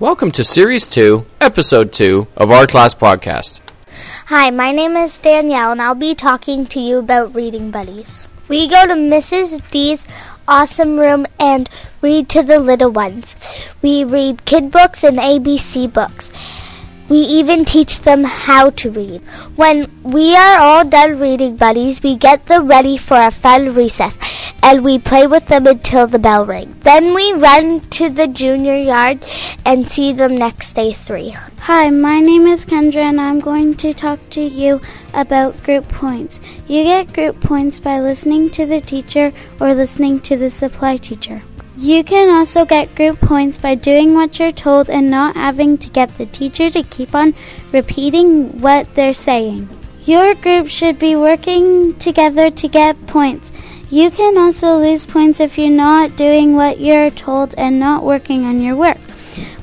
Welcome to Series 2, Episode 2 of our class podcast. Hi, my name is Danielle, and I'll be talking to you about reading buddies. We go to Mrs. D's awesome room and read to the little ones. We read kid books and ABC books. We even teach them how to read. When we are all done reading buddies, we get them ready for a fun recess and we play with them until the bell rings. Then we run to the junior yard and see them next day three. Hi, my name is Kendra and I'm going to talk to you about group points. You get group points by listening to the teacher or listening to the supply teacher. You can also get group points by doing what you're told and not having to get the teacher to keep on repeating what they're saying. Your group should be working together to get points. You can also lose points if you're not doing what you're told and not working on your work.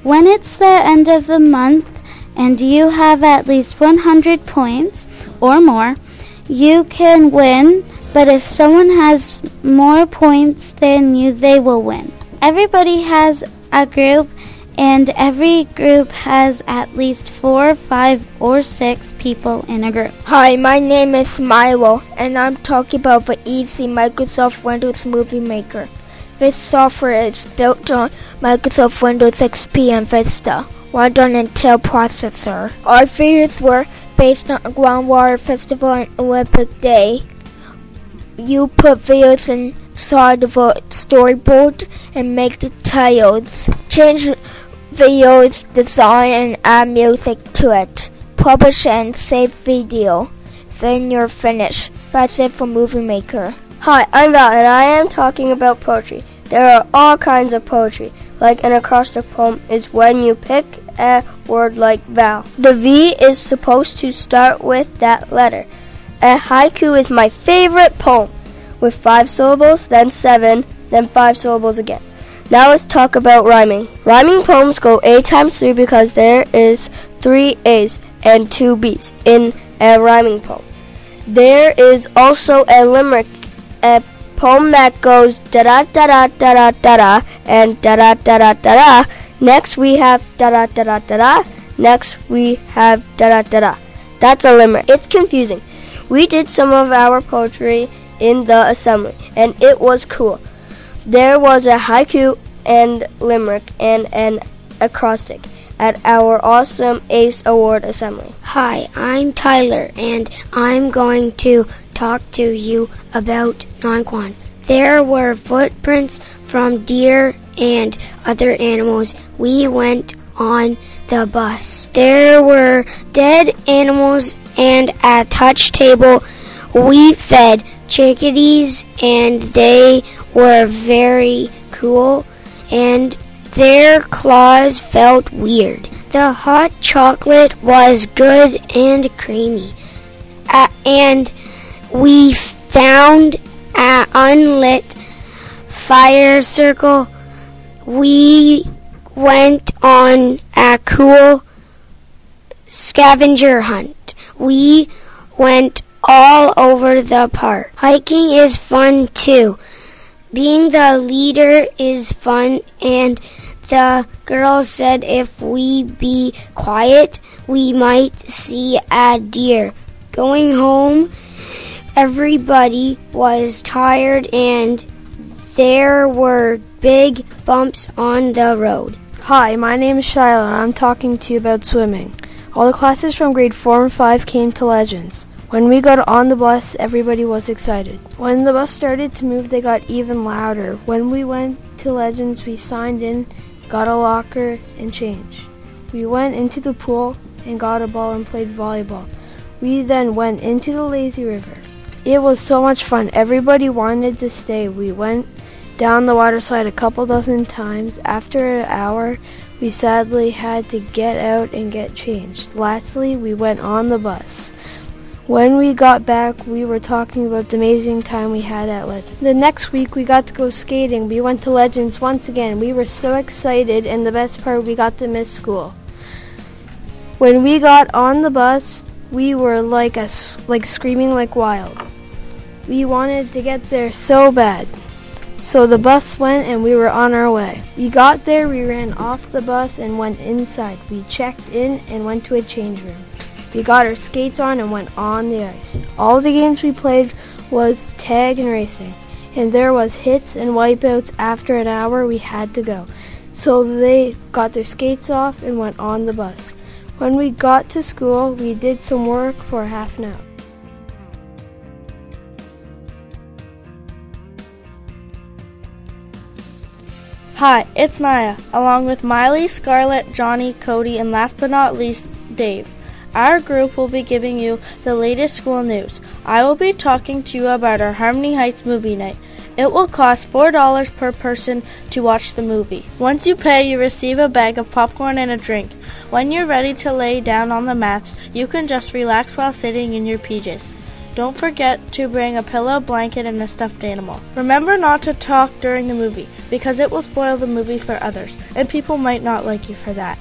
When it's the end of the month and you have at least 100 points or more, you can win but if someone has more points than you, they will win. Everybody has a group, and every group has at least four, five, or six people in a group. Hi, my name is Milo, and I'm talking about the easy Microsoft Windows Movie Maker. This software is built on Microsoft Windows XP and Vista, run on Intel processor. Our videos were based on Groundwater Festival and Olympic Day you put videos inside of a storyboard and make the titles. Change videos design and add music to it. Publish and save video. Then you're finished. That's it for Movie Maker. Hi, I'm Val and I am talking about poetry. There are all kinds of poetry. Like an acrostic poem is when you pick a word like Val. The V is supposed to start with that letter. A haiku is my favorite poem, with five syllables, then seven, then five syllables again. Now let's talk about rhyming. Rhyming poems go A times three because there is three A's and two B's in a rhyming poem. There is also a limerick, a poem that goes da da da da da da da da and da da da da da da. Next we have da da da da da da. Next we have da da da da. That's a limerick. It's confusing. We did some of our poetry in the assembly, and it was cool. There was a haiku and limerick and an acrostic at our awesome ACE Award assembly. Hi, I'm Tyler, and I'm going to talk to you about Nonquon. There were footprints from deer and other animals. We went on the bus. There were dead animals and at touch table. We fed chickadees and they were very cool and their claws felt weird. The hot chocolate was good and creamy. Uh, and we found an unlit fire circle. We went on a cool scavenger hunt. We went all over the park. Hiking is fun too. Being the leader is fun and the girls said if we be quiet, we might see a deer. Going home, everybody was tired and there were big bumps on the road. Hi, my name is Shiloh and I'm talking to you about swimming. All the classes from grade 4 and 5 came to Legends. When we got on the bus, everybody was excited. When the bus started to move, they got even louder. When we went to Legends, we signed in, got a locker, and changed. We went into the pool and got a ball and played volleyball. We then went into the lazy river. It was so much fun. Everybody wanted to stay. We went down the water slide a couple dozen times. After an hour, we sadly had to get out and get changed. Lastly, we went on the bus. When we got back, we were talking about the amazing time we had at Legends. The next week, we got to go skating. We went to Legends once again. We were so excited, and the best part, we got to miss school. When we got on the bus, we were like us, like screaming like wild. We wanted to get there so bad. So the bus went and we were on our way. We got there, we ran off the bus and went inside. We checked in and went to a change room. We got our skates on and went on the ice. All the games we played was tag and racing. And there was hits and wipeouts after an hour we had to go. So they got their skates off and went on the bus. When we got to school, we did some work for half an hour. Hi, it's Naya, along with Miley, Scarlett, Johnny, Cody, and last but not least, Dave. Our group will be giving you the latest school news. I will be talking to you about our Harmony Heights movie night. It will cost $4 per person to watch the movie. Once you pay, you receive a bag of popcorn and a drink. When you're ready to lay down on the mats, you can just relax while sitting in your PJs. Don't forget to bring a pillow, blanket, and a stuffed animal. Remember not to talk during the movie because it will spoil the movie for others, and people might not like you for that.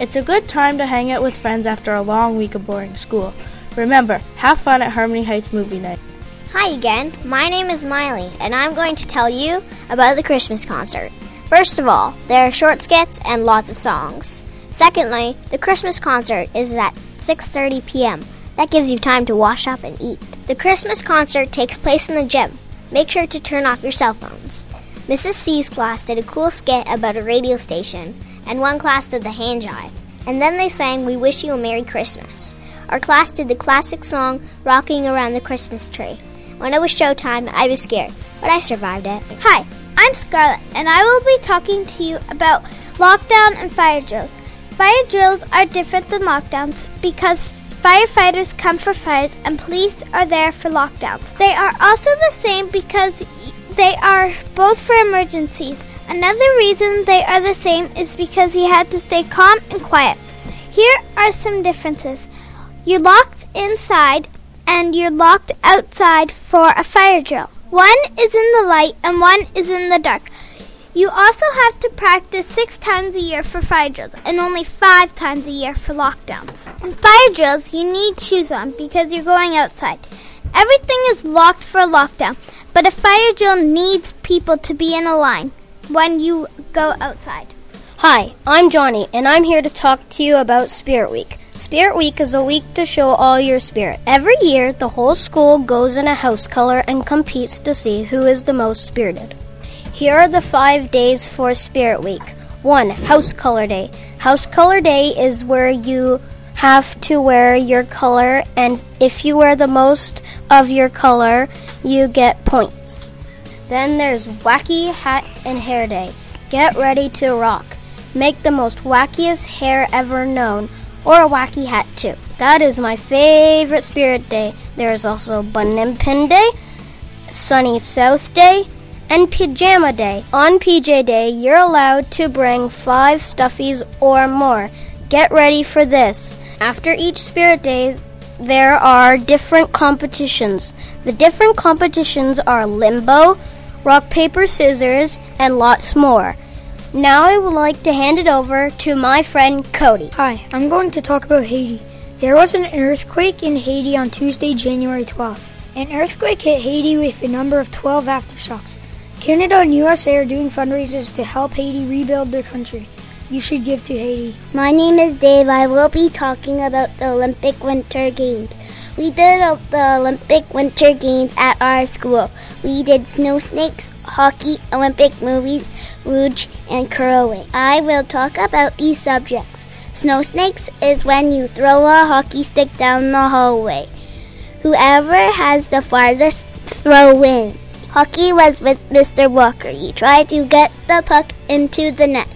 It's a good time to hang out with friends after a long week of boring school. Remember, have fun at Harmony Heights Movie Night. Hi again. My name is Miley, and I'm going to tell you about the Christmas concert. First of all, there are short skits and lots of songs. Secondly, the Christmas concert is at 6:30 p.m. That gives you time to wash up and eat. The Christmas concert takes place in the gym. Make sure to turn off your cell phones. Mrs. C's class did a cool skit about a radio station, and one class did the hand jive. And then they sang We Wish You a Merry Christmas. Our class did the classic song Rocking Around the Christmas Tree. When it was showtime, I was scared, but I survived it. Hi, I'm Scarlett, and I will be talking to you about lockdown and fire drills. Fire drills are different than lockdowns because Firefighters come for fires and police are there for lockdowns. They are also the same because they are both for emergencies. Another reason they are the same is because you have to stay calm and quiet. Here are some differences. You're locked inside and you're locked outside for a fire drill. One is in the light and one is in the dark. You also have to practice six times a year for fire drills and only five times a year for lockdowns. In fire drills, you need shoes on because you're going outside. Everything is locked for a lockdown, but a fire drill needs people to be in a line when you go outside. Hi, I'm Johnny, and I'm here to talk to you about Spirit Week. Spirit Week is a week to show all your spirit. Every year, the whole school goes in a house color and competes to see who is the most spirited. Here are the five days for Spirit Week. 1. House Color Day. House Color Day is where you have to wear your color, and if you wear the most of your color, you get points. Then there's Wacky Hat and Hair Day. Get ready to rock. Make the most wackiest hair ever known, or a wacky hat too. That is my favorite Spirit Day. There is also Bun and Pin Day, Sunny South Day, and Pajama Day. On PJ Day, you're allowed to bring five stuffies or more. Get ready for this. After each Spirit Day, there are different competitions. The different competitions are limbo, rock, paper, scissors, and lots more. Now I would like to hand it over to my friend Cody. Hi, I'm going to talk about Haiti. There was an earthquake in Haiti on Tuesday, January 12th. An earthquake hit Haiti with a number of 12 aftershocks. Canada and USA are doing fundraisers to help Haiti rebuild their country. You should give to Haiti. My name is Dave. I will be talking about the Olympic Winter Games. We did the Olympic Winter Games at our school. We did snow snakes, hockey, Olympic movies, luge, and curling. I will talk about these subjects. Snow snakes is when you throw a hockey stick down the hallway. Whoever has the farthest throw wins. Hockey was with Mr. Walker. He tried to get the puck into the net.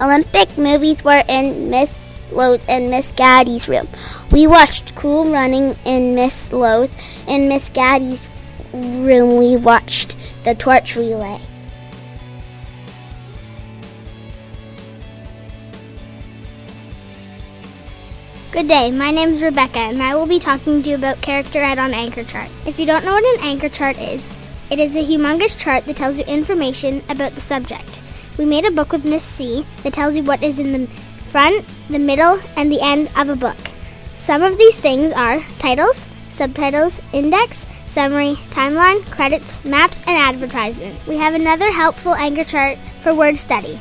Olympic movies were in Miss Lowe's and Miss Gaddy's room. We watched Cool Running in Miss Lowe's. In Miss Gaddy's room, we watched The Torch Relay. Good day, my name is Rebecca, and I will be talking to you about Character Ed on Anchor Chart. If you don't know what an anchor chart is, it is a humongous chart that tells you information about the subject. We made a book with Miss C that tells you what is in the front, the middle, and the end of a book. Some of these things are titles, subtitles, index, summary, timeline, credits, maps, and advertisement. We have another helpful anchor chart for word study,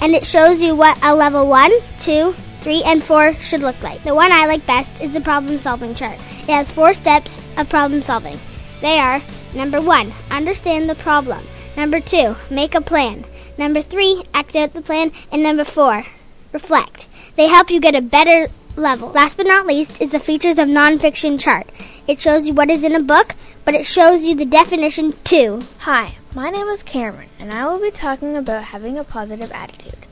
and it shows you what a level 1, 2, 3, and 4 should look like. The one I like best is the problem solving chart. It has four steps of problem solving. They are number 1, understand the problem. Number 2, make a plan. Number 3, act out the plan. And number 4, reflect. They help you get a better level. Last but not least is the features of nonfiction chart. It shows you what is in a book, but it shows you the definition too. Hi, my name is Cameron, and I will be talking about having a positive attitude.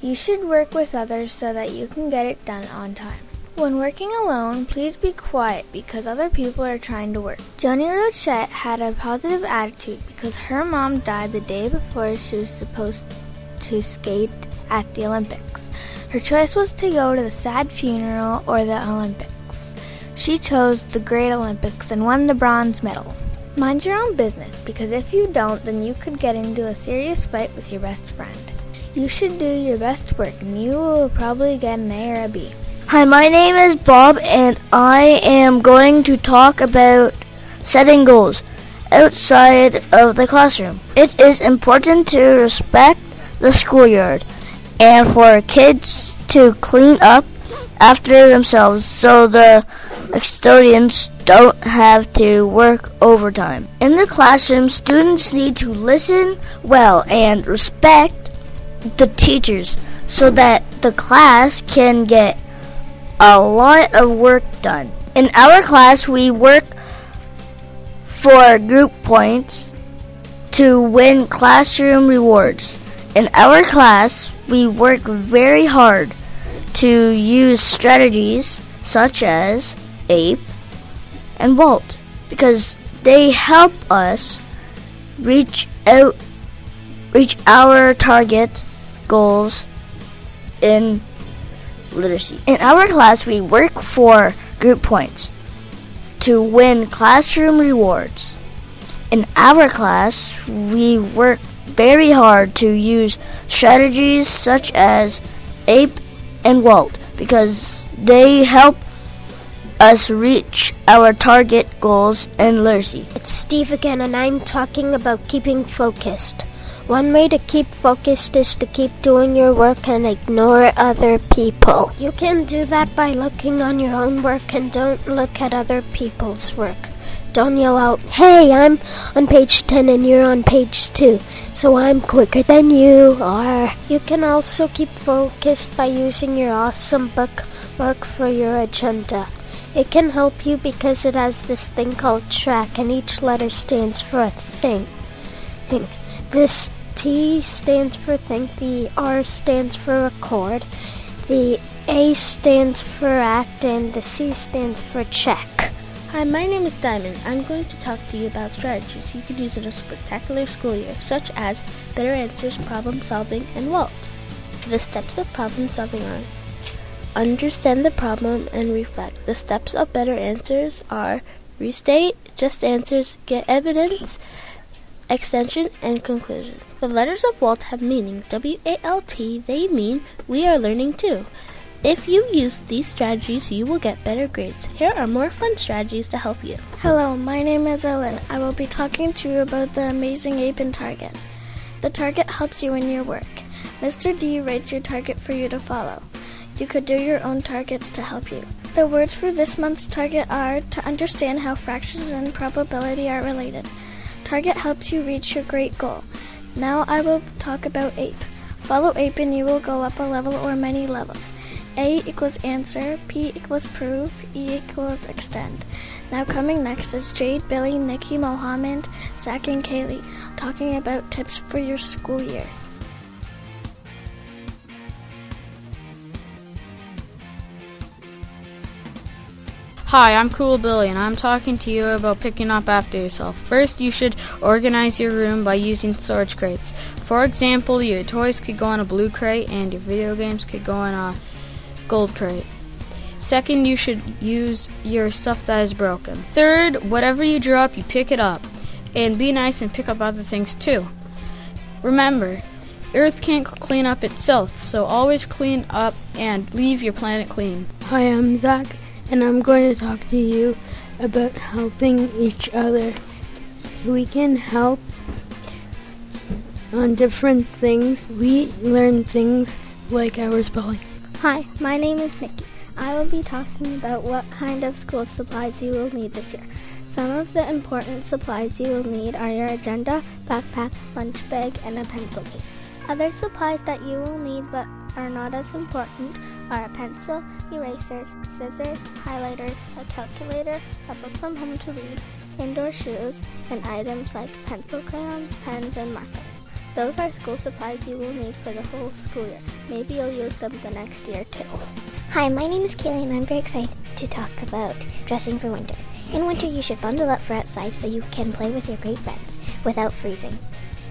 You should work with others so that you can get it done on time. When working alone, please be quiet because other people are trying to work. Joannie Rochette had a positive attitude because her mom died the day before she was supposed to skate at the Olympics. Her choice was to go to the sad funeral or the Olympics. She chose the Great Olympics and won the bronze medal. Mind your own business because if you don't, then you could get into a serious fight with your best friend. You should do your best work and you will probably get an A or a B. Hi, my name is Bob, and I am going to talk about setting goals outside of the classroom. It is important to respect the schoolyard and for kids to clean up after themselves so the custodians don't have to work overtime. In the classroom, students need to listen well and respect the teachers so that the class can get a lot of work done. In our class, we work for group points to win classroom rewards. In our class, we work very hard to use strategies such as APE and WALT because they help us reach out reach our target goals in literacy. In our class, we work for group points to win classroom rewards. In our class, we work very hard to use strategies such as APE and WALT because they help us reach our target goals in literacy. It's Steve again, and I'm talking about keeping focused. One way to keep focused is to keep doing your work and ignore other people. You can do that by looking on your own work and don't look at other people's work. Don't yell out, hey, I'm on page 10 and you're on page 2, so I'm quicker than you are. You can also keep focused by using your awesome bookmark for your agenda. It can help you because it has this thing called track, and each letter stands for a thing. This T stands for think, the R stands for record, the A stands for act, and the C stands for check. Hi, my name is Diamond. I'm going to talk to you about strategies you could use in a spectacular school year, such as better answers, problem solving, and WALT. The steps of problem solving are understand the problem and reflect. The steps of better answers are restate, just answers, get evidence, extension, and conclusion. The letters of WALT have meaning. W A L T, they mean we are learning too. If you use these strategies, you will get better grades. Here are more fun strategies to help you. Hello, my name is Ellen. I will be talking to you about the amazing ape and target. The target helps you in your work. Mr. D writes your target for you to follow. You could do your own targets to help you. The words for this month's target are to understand how fractions and probability are related. Target helps you reach your great goal. Now I will talk about APE. Follow APE and you will go up a level or many levels. A equals answer, P equals prove, E equals extend. Now coming next is Jade, Billy, Nikki, Mohammed, Zach, and Kaylee talking about tips for your school year. Hi, I'm Cool Billy, and I'm talking to you about picking up after yourself. First, you should organize your room by using storage crates. For example, your toys could go in a blue crate, and your video games could go in a gold crate. Second, you should use your stuff that is broken. Third, whatever you drop, you pick it up. And be nice and pick up other things too. Remember, Earth can't clean up itself, so always clean up and leave your planet clean. Hi, I'm Zach, and I'm going to talk to you about helping each other. We can help on different things. We learn things like our spelling. Hi, my name is Nikki. I will be talking about what kind of school supplies you will need this year. Some of the important supplies you will need are your agenda, backpack, lunch bag, and a pencil case. Other supplies that you will need but are not as important are a pencil, erasers, scissors, highlighters, a calculator, a book from home to read, indoor shoes, and items like pencil crayons, pens, and markers. Those are school supplies you will need for the whole school year. Maybe you'll use them the next year too. Hi, my name is Kaylee and I'm very excited to talk about dressing for winter. In winter, you should bundle up for outside so you can play with your great friends without freezing.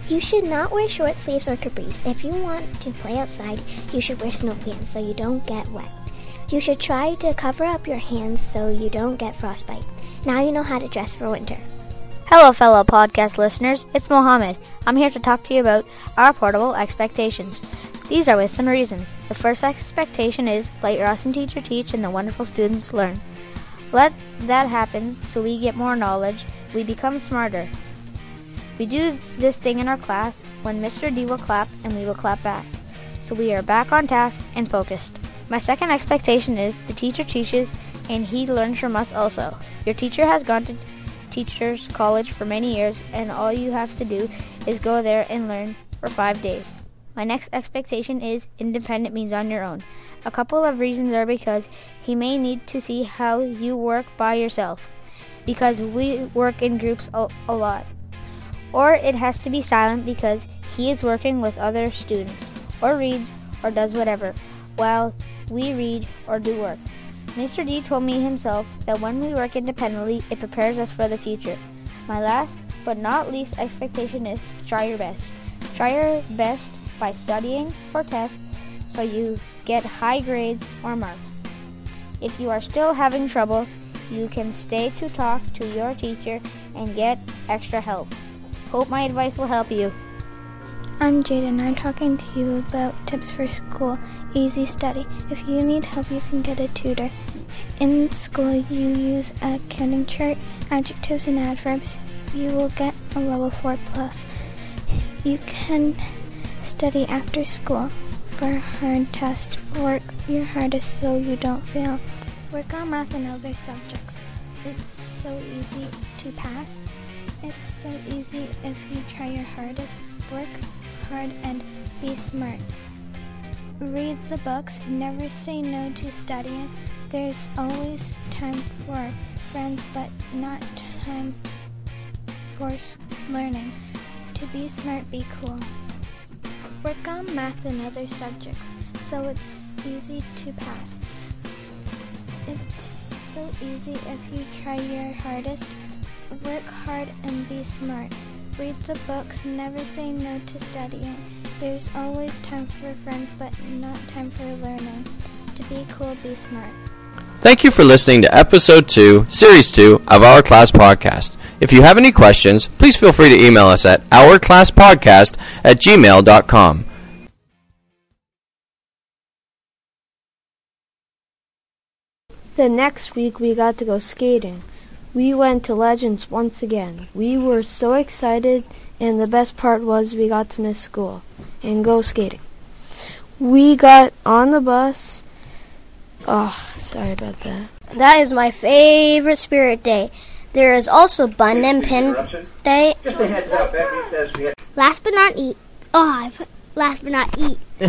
You should not wear short sleeves or capris. If you want to play outside, you should wear snow pants so you don't get wet. You should try to cover up your hands so you don't get frostbite. Now you know how to dress for winter. Hello, fellow podcast listeners. It's Mohammed. I'm here to talk to you about our portable expectations. These are with some reasons. The first expectation is let your awesome teacher teach and the wonderful students learn. Let that happen so we get more knowledge, we become smarter. We do this thing in our class when Mr. D will clap and we will clap back. So we are back on task and focused. My second expectation is the teacher teaches and he learns from us also. Your teacher has gone to teachers college for many years and all you have to do is go there and learn for 5 days. My next expectation is independent means on your own. A couple of reasons are because he may need to see how you work by yourself, because we work in groups a, a lot. Or it has to be silent because he is working with other students, or reads, or does whatever, while we read or do work. Mr. D told me himself that when we work independently, it prepares us for the future. My last but not least expectation is try your best. Try your best by studying for tests so you get high grades or marks. If you are still having trouble, you can stay to talk to your teacher and get extra help. Hope my advice will help you. I'm Jaden. I'm talking to you about tips for school, easy study. If you need help, you can get a tutor. In school, you use a counting chart, adjectives, and adverbs. You will get a level 4 plus. You can study after school for a hard test. Work your hardest so you don't fail. Work on math and other subjects. It's so easy to pass. It's so easy if you try your hardest. Work hard and be smart. Read the books. Never say no to studying. There's always time for friends, but not time for learning. To be smart, be cool. Work on math and other subjects so it's easy to pass. It's so easy if you try your hardest. Work hard and be smart. Read the books, never say no to studying. There's always time for friends, but not time for learning. To be cool, be smart. Thank you for listening to episode 2, series 2 of Our Class Podcast. If you have any questions, please feel free to email us at ourclasspodcast at gmail.com. The next week we got to go skating. We went to Legends once again. We were so excited, and the best part was we got to miss school and go skating. We got on the bus. Oh, sorry about that. That is my favorite spirit day. There is also Bun and Pin Day. Just a heads up, Becky says we have Last but not eat. Oh, I've, last but not eat.